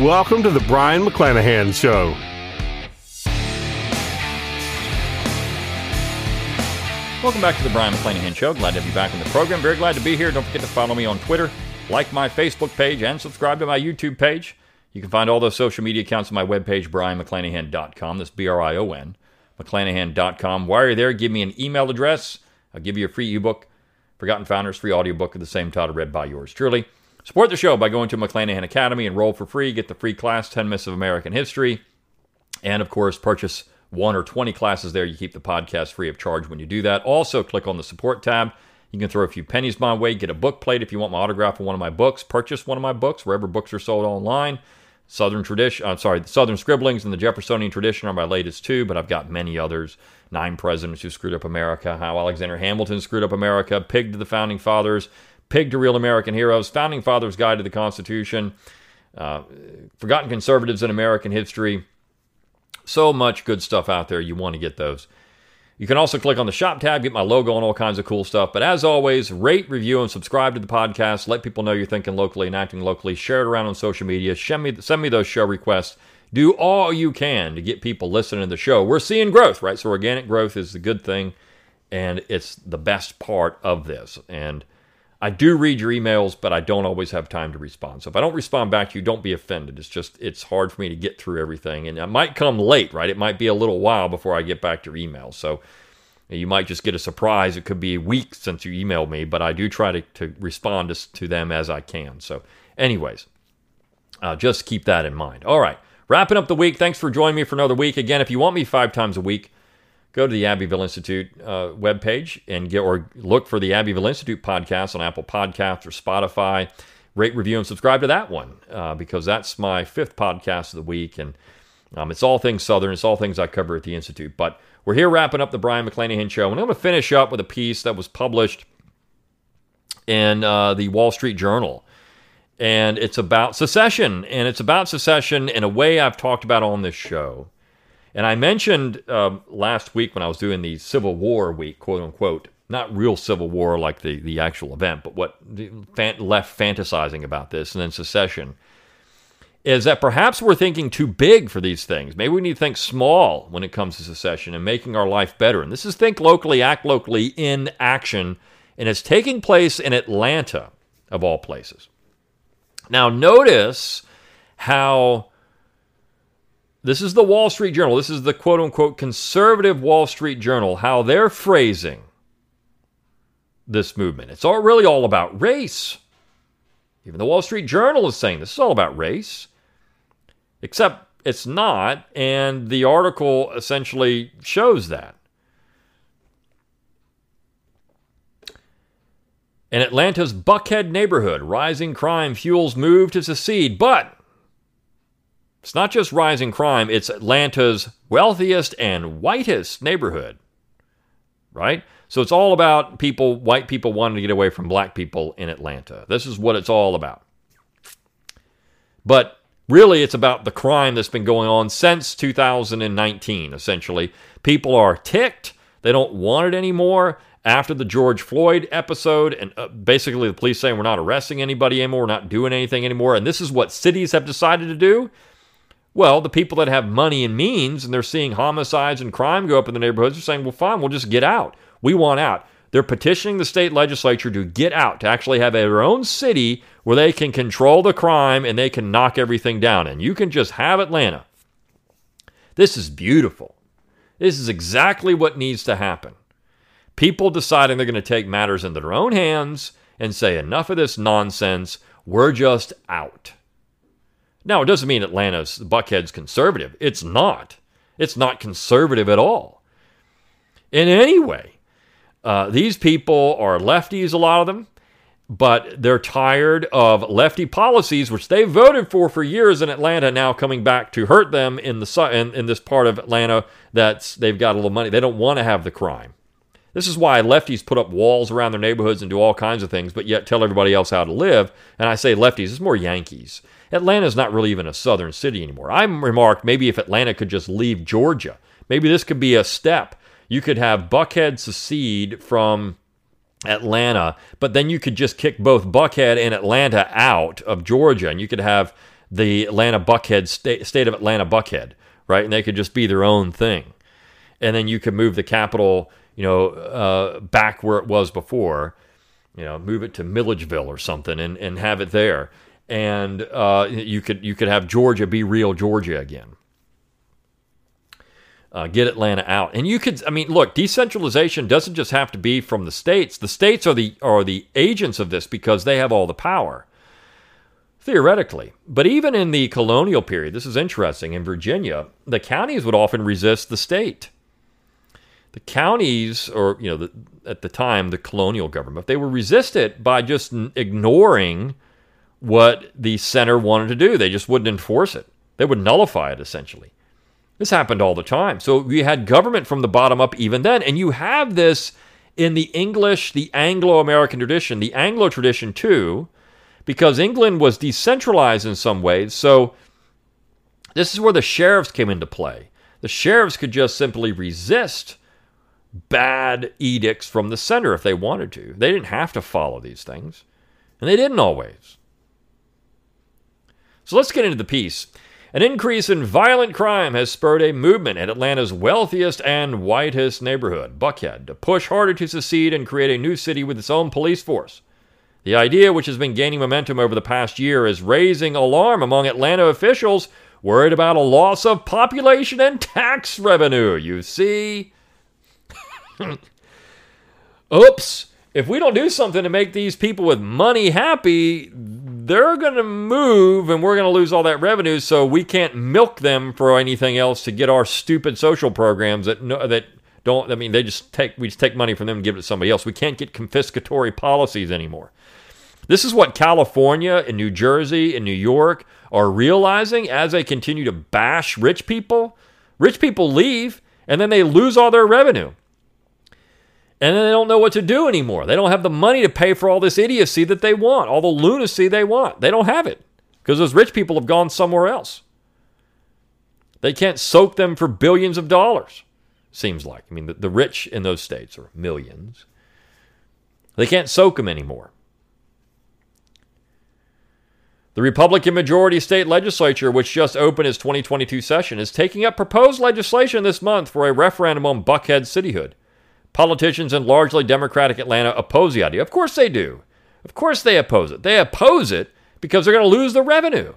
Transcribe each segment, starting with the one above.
Welcome to the Brion McClanahan Show. Welcome back to the Brion McClanahan Show. Glad to have you back in the program. Very glad to be here. Don't forget to follow me on Twitter, like my Facebook page, and subscribe to my YouTube page. You can find all those social media accounts on my webpage, brionmcclanahan.com. That's B R I O N, McClanahan.com. While you're there, give me an email address. I'll give you a free ebook, Forgotten Founders, free audiobook of the same title, read by yours truly. Support the show by going to McClanahan Academy, enroll for free, get the free class, 10 Myths of American History, and of course, purchase one or 20 classes there. You keep the podcast free of charge when you do that. Also, click on the support tab. You can throw a few pennies my way, get a book plate if you want my autograph on one of my books, purchase one of my books wherever books are sold online. Southern Tradition, I'm sorry, Southern Scribblings and the Jeffersonian Tradition are my latest two, but I've got many others. Nine Presidents Who Screwed Up America, How Alexander Hamilton Screwed Up America, Pig to the Founding Fathers, Pig to Real American Heroes, Founding Fathers Guide to the Constitution, uh, Forgotten Conservatives in American History. So much good stuff out there. You want to get those. You can also click on the shop tab, get my logo and all kinds of cool stuff. But as always, rate, review, and subscribe to the podcast. Let people know you're thinking locally and acting locally. Share it around on social media. Send me, send me those show requests. Do all you can to get people listening to the show. We're seeing growth, right? So organic growth is the good thing, and it's the best part of this. And I do read your emails, but I don't always have time to respond. So if I don't respond back to you, don't be offended. It's just it's hard for me to get through everything, and it might come late, right? It might be a little while before I get back to your email. So you might just get a surprise. It could be a week since you emailed me, but I do try to, to respond to, to them as I can. So, anyways, uh, just keep that in mind. All right, wrapping up the week. Thanks for joining me for another week. Again, if you want me five times a week, go to the Abbeville Institute uh, webpage and get or look for the Abbeville Institute podcast on Apple Podcasts or Spotify. Rate, review, and subscribe to that one uh, because that's my fifth podcast of the week, and um, it's all things Southern. It's all things I cover at the Institute. But we're here wrapping up the Brion McClanahan show, and I'm going to finish up with a piece that was published in uh, the Wall Street Journal. And it's about secession, and it's about secession in a way I've talked about on this show. And I mentioned um, last week when I was doing the Civil War week, quote unquote, not real Civil War like the, the actual event, but what left fantasizing about this and then secession, is that perhaps we're thinking too big for these things. Maybe we need to think small when it comes to secession and making our life better. And this is Think Locally, Act Locally in action. And it's taking place in Atlanta, of all places. Now, notice how this is the Wall Street Journal. This is the quote unquote conservative Wall Street Journal, how they're phrasing this movement. It's all really all about race. Even the Wall Street Journal is saying this is all about race. Except it's not, and the article essentially shows that. In Atlanta's Buckhead neighborhood, rising crime fuels move to secede, but it's not just rising crime, it's Atlanta's wealthiest and whitest neighborhood. Right? So it's all about people, white people wanting to get away from black people in Atlanta. This is what it's all about. But really, it's about the crime that's been going on since 2019, essentially. People are ticked, they don't want it anymore. After the George Floyd episode, and uh, basically the police saying we're not arresting anybody anymore, we're not doing anything anymore, and this is what cities have decided to do well, the people that have money and means and they're seeing homicides and crime go up in the neighborhoods are saying, well, fine, we'll just get out. We want out. They're petitioning the state legislature to get out, to actually have their own city where they can control the crime and they can knock everything down. And you can just have Atlanta. This is beautiful. This is exactly what needs to happen. People deciding they're going to take matters into their own hands and say, enough of this nonsense. We're just out. Now, it doesn't mean Atlanta's Buckhead's conservative. It's not. It's not conservative at all. In any way, uh, these people are lefties, a lot of them, but they're tired of lefty policies, which they voted for for years in Atlanta, now coming back to hurt them in the in, in this part of Atlanta that's they've got a little money. They don't want to have the crime. This is why lefties put up walls around their neighborhoods and do all kinds of things, but yet tell everybody else how to live. And I say lefties, it's more Yankees. Atlanta's not really even a southern city anymore. I remarked maybe if Atlanta could just leave Georgia, maybe this could be a step. You could have Buckhead secede from Atlanta, but then you could just kick both Buckhead and Atlanta out of Georgia, and you could have the Atlanta Buckhead state, state of Atlanta Buckhead, right? And they could just be their own thing, and then you could move the capital, you know, uh, back where it was before, you know, move it to Milledgeville or something, and and have it there, and uh, you could you could have Georgia be real Georgia again uh, get Atlanta out. And you could, I mean, look, decentralization doesn't just have to be from the states. The states are the are the agents of this because they have all the power, theoretically. But even in the colonial period, this is interesting. In Virginia, the counties would often resist the state. The counties, or you know, the, at the time, the colonial government, they would resist it by just ignoring what the center wanted to do. They just wouldn't enforce it. They would nullify it essentially. This happened all the time. So you had government from the bottom up even then. And you have this in the English, the Anglo American tradition, the Anglo tradition too, because England was decentralized in some ways. So this is where the sheriffs came into play. The sheriffs could just simply resist bad edicts from the center if they wanted to. They didn't have to follow these things, and they didn't always. So let's get into the piece. An increase in violent crime has spurred a movement in Atlanta's wealthiest and whitest neighborhood, Buckhead, to push harder to secede and create a new city with its own police force. The idea, which has been gaining momentum over the past year, is raising alarm among Atlanta officials worried about a loss of population and tax revenue. You see? Oops. If we don't do something to make these people with money happy, they're going to move and we're going to lose all that revenue so we can't milk them for anything else to get our stupid social programs that that don't I mean they just take we just take money from them and give it to somebody else. We can't get confiscatory policies anymore. This is what California and New Jersey and New York are realizing as they continue to bash rich people. Rich people leave and then they lose all their revenue and then they don't know what to do anymore. They don't have the money to pay for all this idiocy that they want, all the lunacy they want. They don't have it because those rich people have gone somewhere else. They can't soak them for billions of dollars, seems like. I mean, the, the rich in those states are millions. They can't soak them anymore. The Republican majority state legislature, which just opened its 2022 session, is taking up proposed legislation this month for a referendum on Buckhead cityhood. Politicians in largely Democratic Atlanta oppose the idea. Of course they do. Of course they oppose it. They oppose it because they're going to lose the revenue.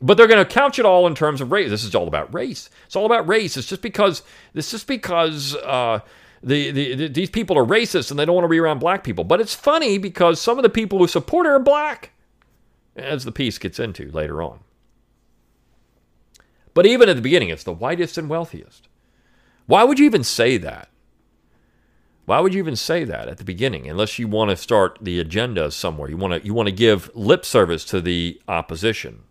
But they're going to couch it all in terms of race. This is all about race. It's all about race. It's just because it's just because uh, the, the, the, these people are racist and they don't want to be around black people. But it's funny because some of the people who support her are black, as the piece gets into later on. But even at the beginning, it's the whitest and wealthiest. Why would you even say that? Why would you even say that at the beginning unless you want to start the agenda somewhere? You want to you want to give lip service to the opposition.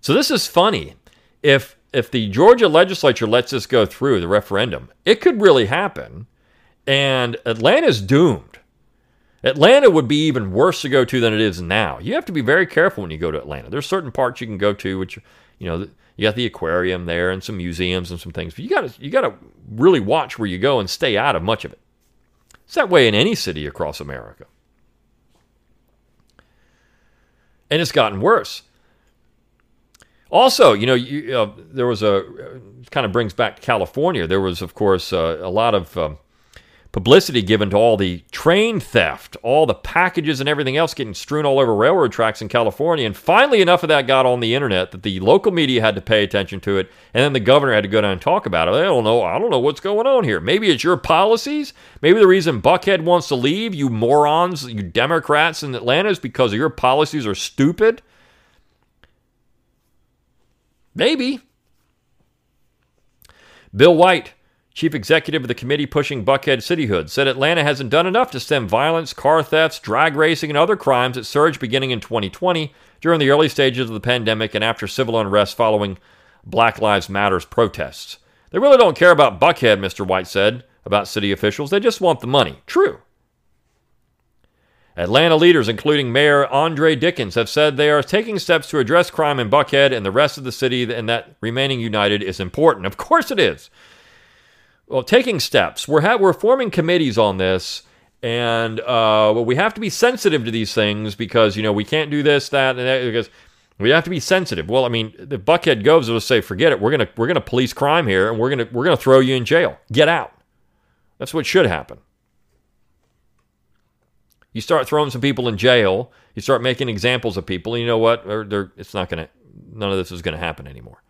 So this is funny. If if the Georgia legislature lets this go through the referendum, it could really happen and Atlanta's doomed. Atlanta would be even worse to go to than it is now. You have to be very careful when you go to Atlanta. There's certain parts you can go to which you know you got the aquarium there and some museums and some things. But you got to you got to really watch where you go and stay out of much of it. It's that way in any city across America. And it's gotten worse. Also, you know, you, uh, there was a uh, kind of brings back California. There was, of course, uh, a lot of um, publicity given to all the train theft, all the packages and everything else getting strewn all over railroad tracks in California. And finally, enough of that got on the internet that the local media had to pay attention to it, and then the governor had to go down and talk about it. I don't know. I don't know what's going on here. Maybe it's your policies. Maybe the reason Buckhead wants to leave, you morons, you Democrats in Atlanta, is because your policies are stupid. Maybe. Bill White chief executive of the committee pushing Buckhead cityhood, said Atlanta hasn't done enough to stem violence, car thefts, drag racing, and other crimes that surged beginning in 2020 during the early stages of the pandemic and after civil unrest following Black Lives Matters protests. They really don't care about Buckhead, Mr. White said about city officials. They just want the money. True. Atlanta leaders, including Mayor Andre Dickens, have said they are taking steps to address crime in Buckhead and the rest of the city, and that remaining united is important. Of course, it is. Well, taking steps. We're ha- we're forming committees on this, and uh, well, we have to be sensitive to these things because you know we can't do this, that, and that because we have to be sensitive. Well, I mean, the Buckhead Goves will say, "Forget it. We're gonna we're gonna police crime here, and we're gonna we're gonna throw you in jail. Get out." That's what should happen. You start throwing some people in jail. You start making examples of people. You know what? They're, it's not to. None of this is to happen anymore.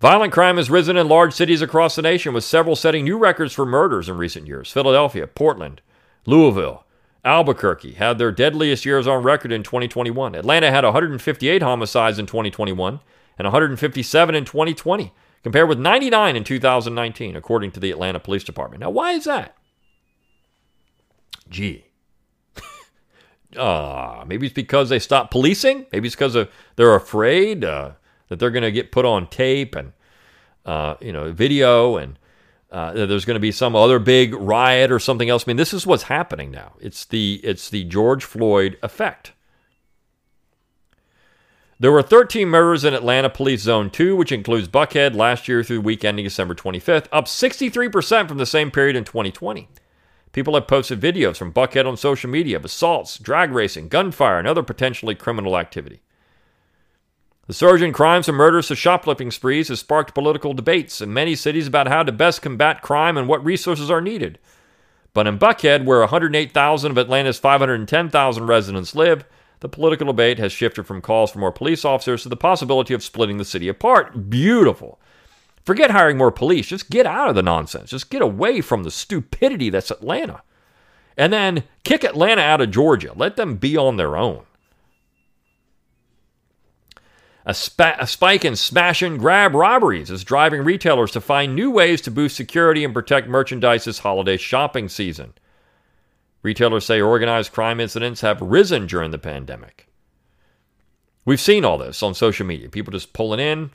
Violent crime has risen in large cities across the nation, with several setting new records for murders in recent years. Philadelphia, Portland, Louisville, Albuquerque had their deadliest years on record in 2021. Atlanta had 158 homicides in 2021 and 157 in 2020, compared with 99 in 2019, according to the Atlanta Police Department. Now, why is that? Gee, uh, maybe it's because they stopped policing. Maybe it's because of, they're afraid uh, that they're going to get put on tape and uh, you know video, and uh, there's going to be some other big riot or something else. I mean, this is what's happening now. It's the it's the George Floyd effect. There were 13 murders in Atlanta Police Zone 2, which includes Buckhead, last year through the week ending December 25th, up 63% from the same period in 2020. People have posted videos from Buckhead on social media of assaults, drag racing, gunfire, and other potentially criminal activity. The surge in crimes and murders to shoplifting sprees has sparked political debates in many cities about how to best combat crime and what resources are needed. But in Buckhead, where 108,000 of Atlanta's 510,000 residents live, the political debate has shifted from calls for more police officers to the possibility of splitting the city apart. Beautiful. Forget hiring more police. Just get out of the nonsense. Just get away from the stupidity that's Atlanta. And then kick Atlanta out of Georgia. Let them be on their own. A, spa- a, spike in smash and grab robberies is driving retailers to find new ways to boost security and protect merchandise this holiday shopping season. Retailers say organized crime incidents have risen during the pandemic. We've seen all this on social media. People just pulling in,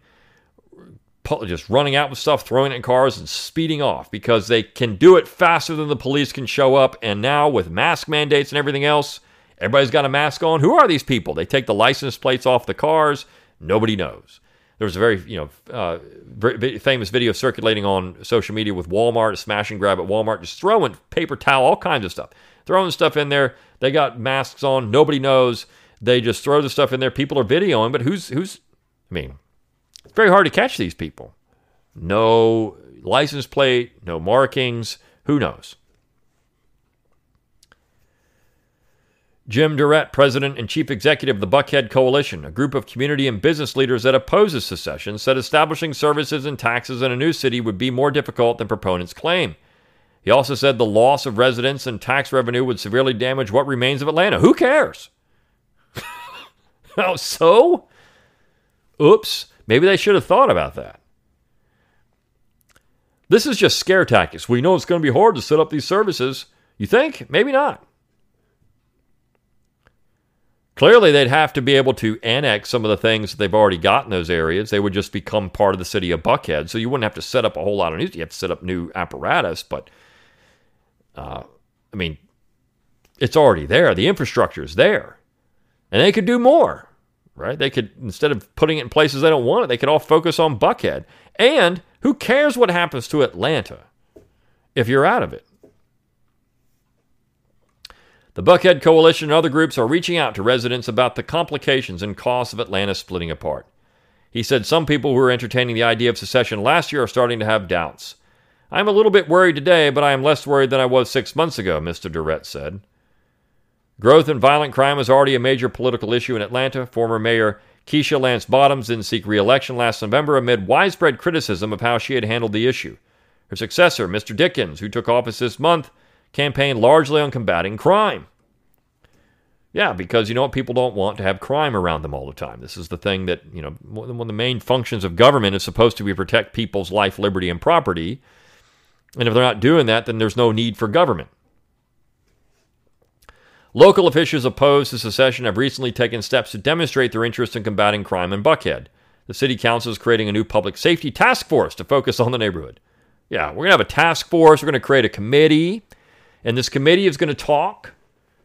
just running out with stuff, throwing it in cars, and speeding off because they can do it faster than the police can show up. And now, with mask mandates and everything else, everybody's got a mask on. Who are these people? They take the license plates off the cars. Nobody knows. There was a very, you know, uh, famous video circulating on social media with Walmart, a smash and grab at Walmart, just throwing paper towel, all kinds of stuff, throwing stuff in there. They got masks on. Nobody knows. They just throw the stuff in there. People are videoing, but who's who's? I mean, it's very hard to catch these people. No license plate, no markings. Who knows? Jim Durrett, president and chief executive of the Buckhead Coalition, a group of community and business leaders that opposes secession, said establishing services and taxes in a new city would be more difficult than proponents claim. He also said the loss of residents and tax revenue would severely damage what remains of Atlanta. Who cares? oh, so? Oops. Maybe they should have thought about that. This is just scare tactics. We know it's going to be hard to set up these services. You think? Maybe not. Clearly, they'd have to be able to annex some of the things that they've already got in those areas. They would just become part of the city of Buckhead. So you wouldn't have to set up a whole lot of new. You have to set up new apparatus, but uh, I mean, it's already there. The infrastructure is there, and they could do more right? They could, instead of putting it in places they don't want it, they could all focus on Buckhead. And who cares what happens to Atlanta if you're out of it? The Buckhead Coalition and other groups are reaching out to residents about the complications and costs of Atlanta splitting apart. He said some people who were entertaining the idea of secession last year are starting to have doubts. I'm a little bit worried today, but I am less worried than I was six months ago, Mr. Durrett said. Growth in violent crime is already a major political issue in Atlanta. Former Mayor Keisha Lance Bottoms didn't seek re election last November amid widespread criticism of how she had handled the issue. Her successor, Mr. Dickens, who took office this month, campaigned largely on combating crime. Yeah, because you know what? People don't want to have crime around them all the time. This is the thing that, you know, one of the main functions of government is supposed to be protect people's life, liberty, and property. And if they're not doing that, then there's no need for government. Local officials opposed to secession have recently taken steps to demonstrate their interest in combating crime in Buckhead. The city council is creating a new public safety task force to focus on the neighborhood. Yeah, we're going to have a task force, we're going to create a committee, and this committee is going to talk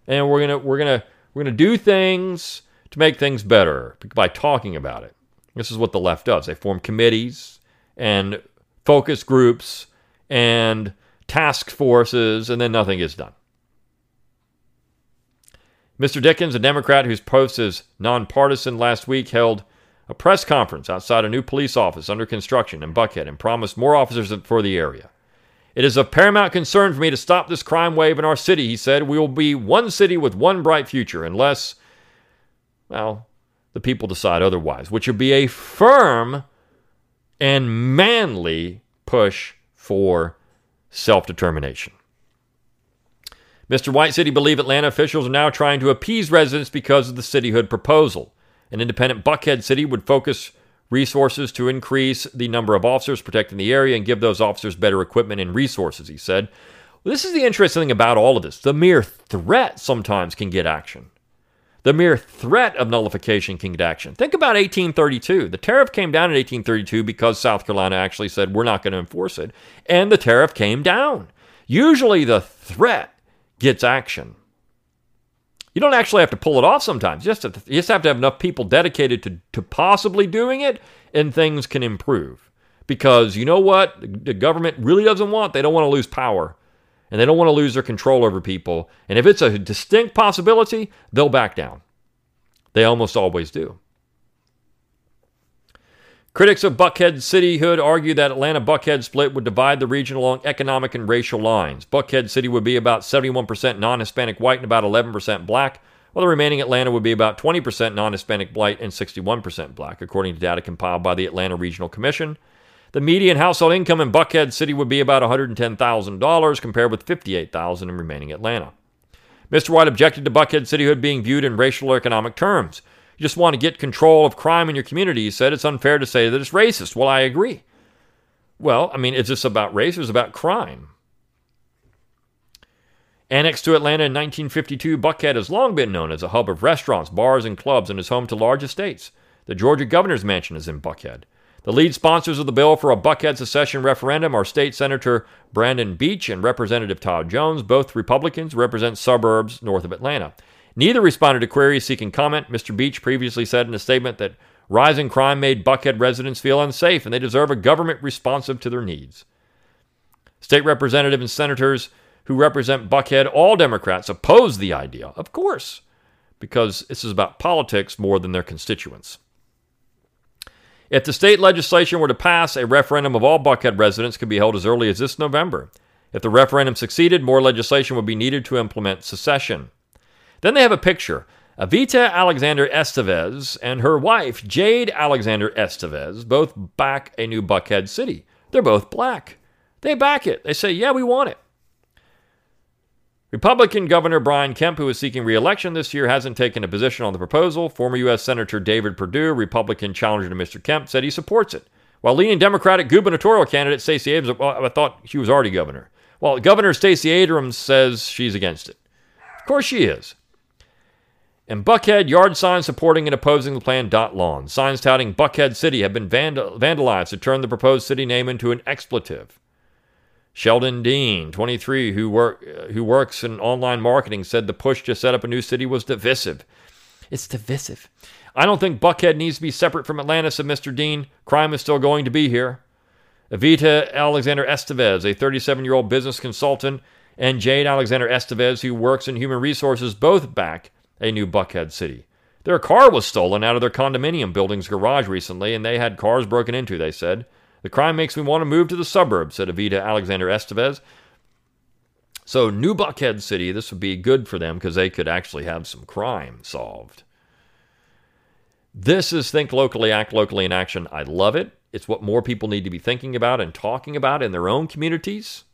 and we're going to we're to we're to do things to make things better by talking about it. This is what the left does. They form committees and focus groups and task forces and then nothing is done. Mr. Dickens, a Democrat whose post is nonpartisan, last week held a press conference outside a new police office under construction in Buckhead and promised more officers for the area. It is of paramount concern for me to stop this crime wave in our city, he said. We will be one city with one bright future unless, well, the people decide otherwise, which would be a firm and manly push for self determination. Mr. White said he Atlanta officials are now trying to appease residents because of the cityhood proposal. An independent Buckhead city would focus resources to increase the number of officers protecting the area and give those officers better equipment and resources, he said. Well, this is the interesting thing about all of this. The mere threat sometimes can get action. The mere threat of nullification can get action. Think about 1832. The tariff came down in 1832 because South Carolina actually said, we're not going to enforce it. And the tariff came down. Usually the threat gets action. You don't actually have to pull it off sometimes. You just have to, just have, to have enough people dedicated to, to possibly doing it, and things can improve. Because you know what? The government really doesn't want, they don't want to lose power. And they don't want to lose their control over people. And if it's a distinct possibility, they'll back down. They almost always do. Critics of Buckhead cityhood argue that Atlanta Buckhead split would divide the region along economic and racial lines. Buckhead City would be about 71% non Hispanic white and about 11% black, while the remaining Atlanta would be about 20% non Hispanic white and 61% black, according to data compiled by the Atlanta Regional Commission. The median household income in Buckhead City would be about $110,000 compared with 58,000 in remaining Atlanta. Mr. White objected to Buckhead cityhood being viewed in racial or economic terms. You just want to get control of crime in your community. He said it's unfair to say that it's racist. Well, I agree. Well, I mean, is this about race or is it about crime? Annexed to Atlanta in 1952, Buckhead has long been known as a hub of restaurants, bars, and clubs and is home to large estates. The Georgia governor's mansion is in Buckhead. The lead sponsors of the bill for a Buckhead secession referendum are State Senator Brandon Beach and Representative Todd Jones, both Republicans, represent suburbs north of Atlanta. Neither responded to queries seeking comment. Mr. Beach previously said in a statement that rising crime made Buckhead residents feel unsafe and they deserve a government responsive to their needs. State representative and senators who represent Buckhead, all Democrats, oppose the idea, of course, because this is about politics more than their constituents. If the state legislation were to pass, a referendum of all Buckhead residents could be held as early as this November. If the referendum succeeded, more legislation would be needed to implement secession. Then they have a picture. Avita Alexander Estevez and her wife, Jade Alexander Estevez, both back a new Buckhead city. They're both black. They back it. They say, yeah, we want it. Republican Governor Brian Kemp, who is seeking reelection this year, hasn't taken a position on the proposal. Former U.S. Senator David Perdue, Republican challenger to Mr. Kemp, said he supports it. While leading Democratic gubernatorial candidate Stacey Abrams, well, I thought she was already governor. Well, Governor Stacey Abrams says she's against it. Of course she is. In Buckhead, yard signs supporting and opposing the plan dot lawn. Signs touting Buckhead City have been vandal- vandalized to turn the proposed city name into an expletive. Sheldon Dean, 23, who, work, uh, who works in online marketing, said the push to set up a new city was divisive. It's divisive. I don't think Buckhead needs to be separate from Atlanta, said Mr. Dean. Crime is still going to be here. Evita Alexander Estevez, a 37 year old business consultant, and Jade Alexander Estevez, who works in human resources, both back a new Buckhead city. Their car was stolen out of their condominium building's garage recently, and they had cars broken into, they said. The crime makes me want to move to the suburbs, said Evita Alexander Estevez. So, New Buckhead City, this would be good for them because they could actually have some crime solved. This is Think Locally, Act Locally in Action. I love it. It's what more people need to be thinking about and talking about in their own communities.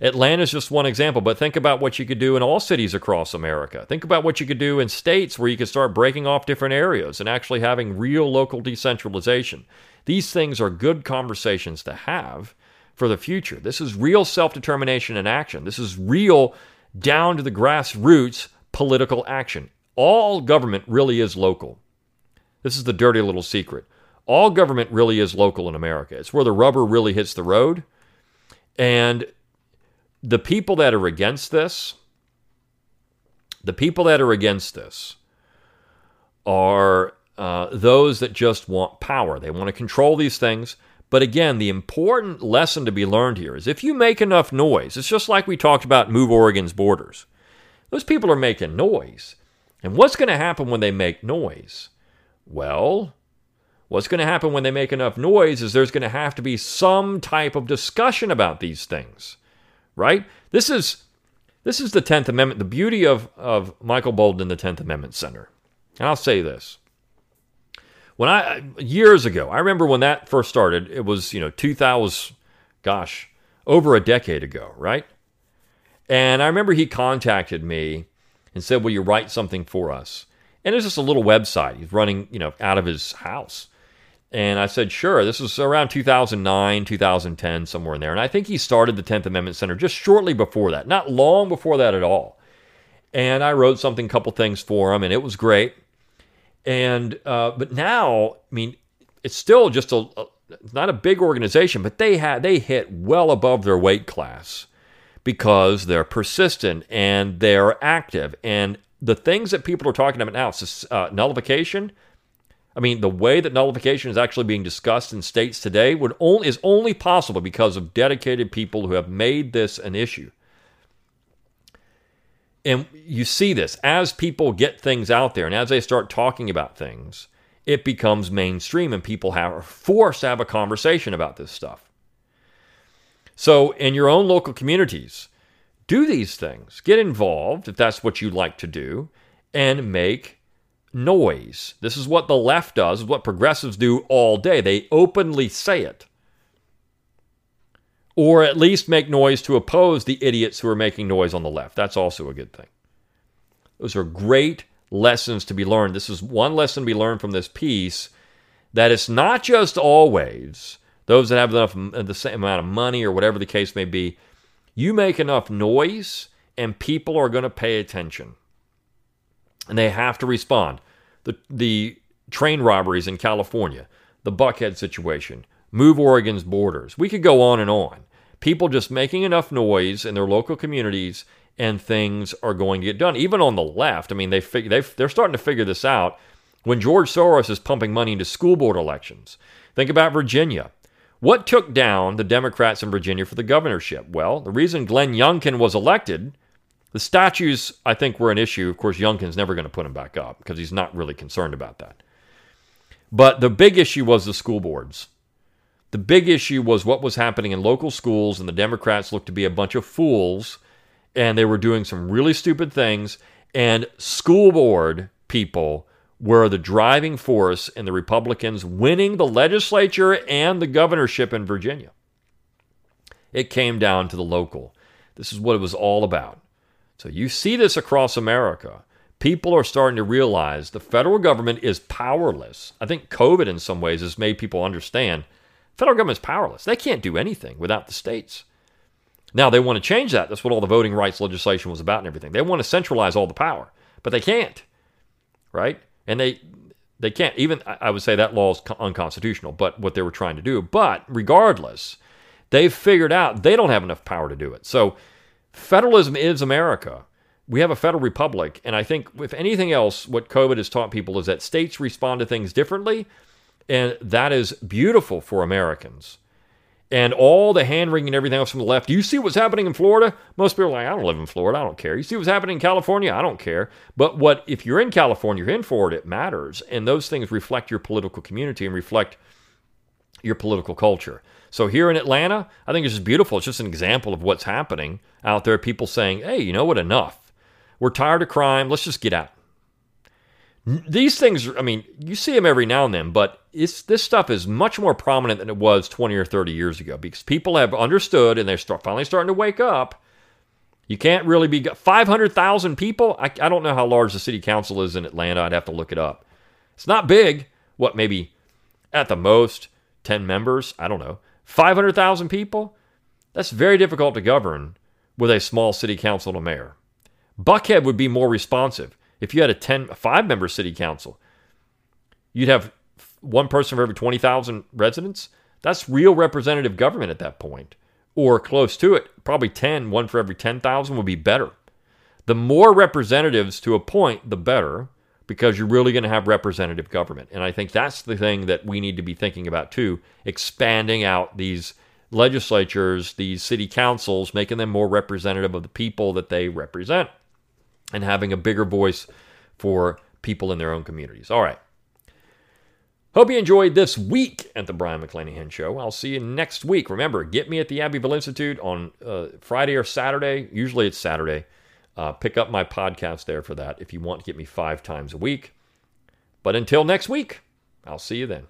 Atlanta is just one example, but think about what you could do in all cities across America. Think about what you could do in states where you could start breaking off different areas and actually having real local decentralization. These things are good conversations to have for the future. This is real self determination in action. This is real down to the grassroots political action. All government really is local. This is the dirty little secret. All government really is local in America. It's where the rubber really hits the road. And the people that are against this, the people that are against this are uh, those that just want power. They want to control these things. But again, the important lesson to be learned here is if you make enough noise, it's just like we talked about Move Oregon's borders. Those people are making noise. And what's going to happen when they make noise? Well, what's going to happen when they make enough noise is there's going to have to be some type of discussion about these things. Right? This is this is the 10th Amendment, the beauty of, of Michael Boldin, the 10th Amendment Center. And I'll say this. When I years ago, I remember when that first started, it was, you know, 2000 gosh, over a decade ago, right? And I remember he contacted me and said, "Will you write something for us?" And it's just a little website. He's running, you know, out of his house. And I said, sure. This was around 2009, 2010, somewhere in there. And I think he started the 10th Amendment Center just shortly before that, not long before that at all. And I wrote something, a couple things for him, and it was great. And uh, but now, I mean, it's still just a, a not a big organization, but they had they hit well above their weight class because they're persistent and they're active. And the things that people are talking about now, uh, nullification, I mean, the way that nullification is actually being discussed in states today would only, is only possible because of dedicated people who have made this an issue. And you see this as people get things out there and as they start talking about things, it becomes mainstream and people have, are forced to have a conversation about this stuff. So, in your own local communities, do these things. Get involved if that's what you like to do and make noise. This is what the left does, is what progressives do all day. They openly say it. Or at least make noise to oppose the idiots who are making noise on the left. That's also a good thing. Those are great lessons to be learned. This is one lesson to be learned from this piece that it's not just always those that have enough uh, the same amount of money or whatever the case may be. You make enough noise and people are going to pay attention and they have to respond. The, the train robberies in California, the Buckhead situation, move Oregon's borders. We could go on and on. People just making enough noise in their local communities and things are going to get done. Even on the left, I mean, they fig- they they're starting to figure this out. When George Soros is pumping money into school board elections, think about Virginia. What took down the Democrats in Virginia for the governorship? Well, the reason Glenn Youngkin was elected the statues, I think, were an issue. Of course, Youngkin's never going to put them back up because he's not really concerned about that. But the big issue was the school boards. The big issue was what was happening in local schools, and the Democrats looked to be a bunch of fools, and they were doing some really stupid things. And school board people were the driving force in the Republicans winning the legislature and the governorship in Virginia. It came down to the local. This is what it was all about. So you see this across America. People are starting to realize the federal government is powerless. I think COVID, in some ways, has made people understand federal government is powerless. They can't do anything without the states. Now, they want to change that. That's what all the voting rights legislation was about and everything. They want to centralize all the power, but they can't, right? And they they can't. Even I would say that law is unconstitutional, but what they were trying to do. But regardless, they've figured out they don't have enough power to do it. So Federalism is America. We have a federal republic. And I think, if anything else, what COVID has taught people is that states respond to things differently. And that is beautiful for Americans. And all the hand wringing and everything else from the left. Do you see what's happening in Florida? Most people are like, I don't live in Florida. I don't care. You see what's happening in California? I don't care. But what if you're in California, you're in Florida, it matters. And those things reflect your political community and reflect your political culture. So here in Atlanta, I think it's just beautiful. It's just an example of what's happening out there. People saying, hey, you know what? Enough. We're tired of crime. Let's just get out. These things, I mean, you see them every now and then, but it's, this stuff is much more prominent than it was 20 or 30 years ago because people have understood and they're start, finally starting to wake up. You can't really be 500,000 people. I, I don't know how large the city council is in Atlanta. I'd have to look it up. It's not big. What, maybe at the most 10 members? I don't know. 500,000 people? That's very difficult to govern with a small city council and a mayor. Buckhead would be more responsive if you had a 10 a 5 member city council. You'd have one person for every 20,000 residents. That's real representative government at that point or close to it. Probably 10, one for every 10,000 would be better. The more representatives to appoint, the better because you're really going to have representative government. And I think that's the thing that we need to be thinking about too, expanding out these legislatures, these city councils, making them more representative of the people that they represent and having a bigger voice for people in their own communities. All right. Hope you enjoyed this week at the Brion McClanahan Show. I'll see you next week. Remember, get me at the Abbeville Institute on uh, Friday or Saturday. Usually it's Saturday. Uh, pick up my podcast there for that if you want to get me five times a week. But until next week, I'll see you then.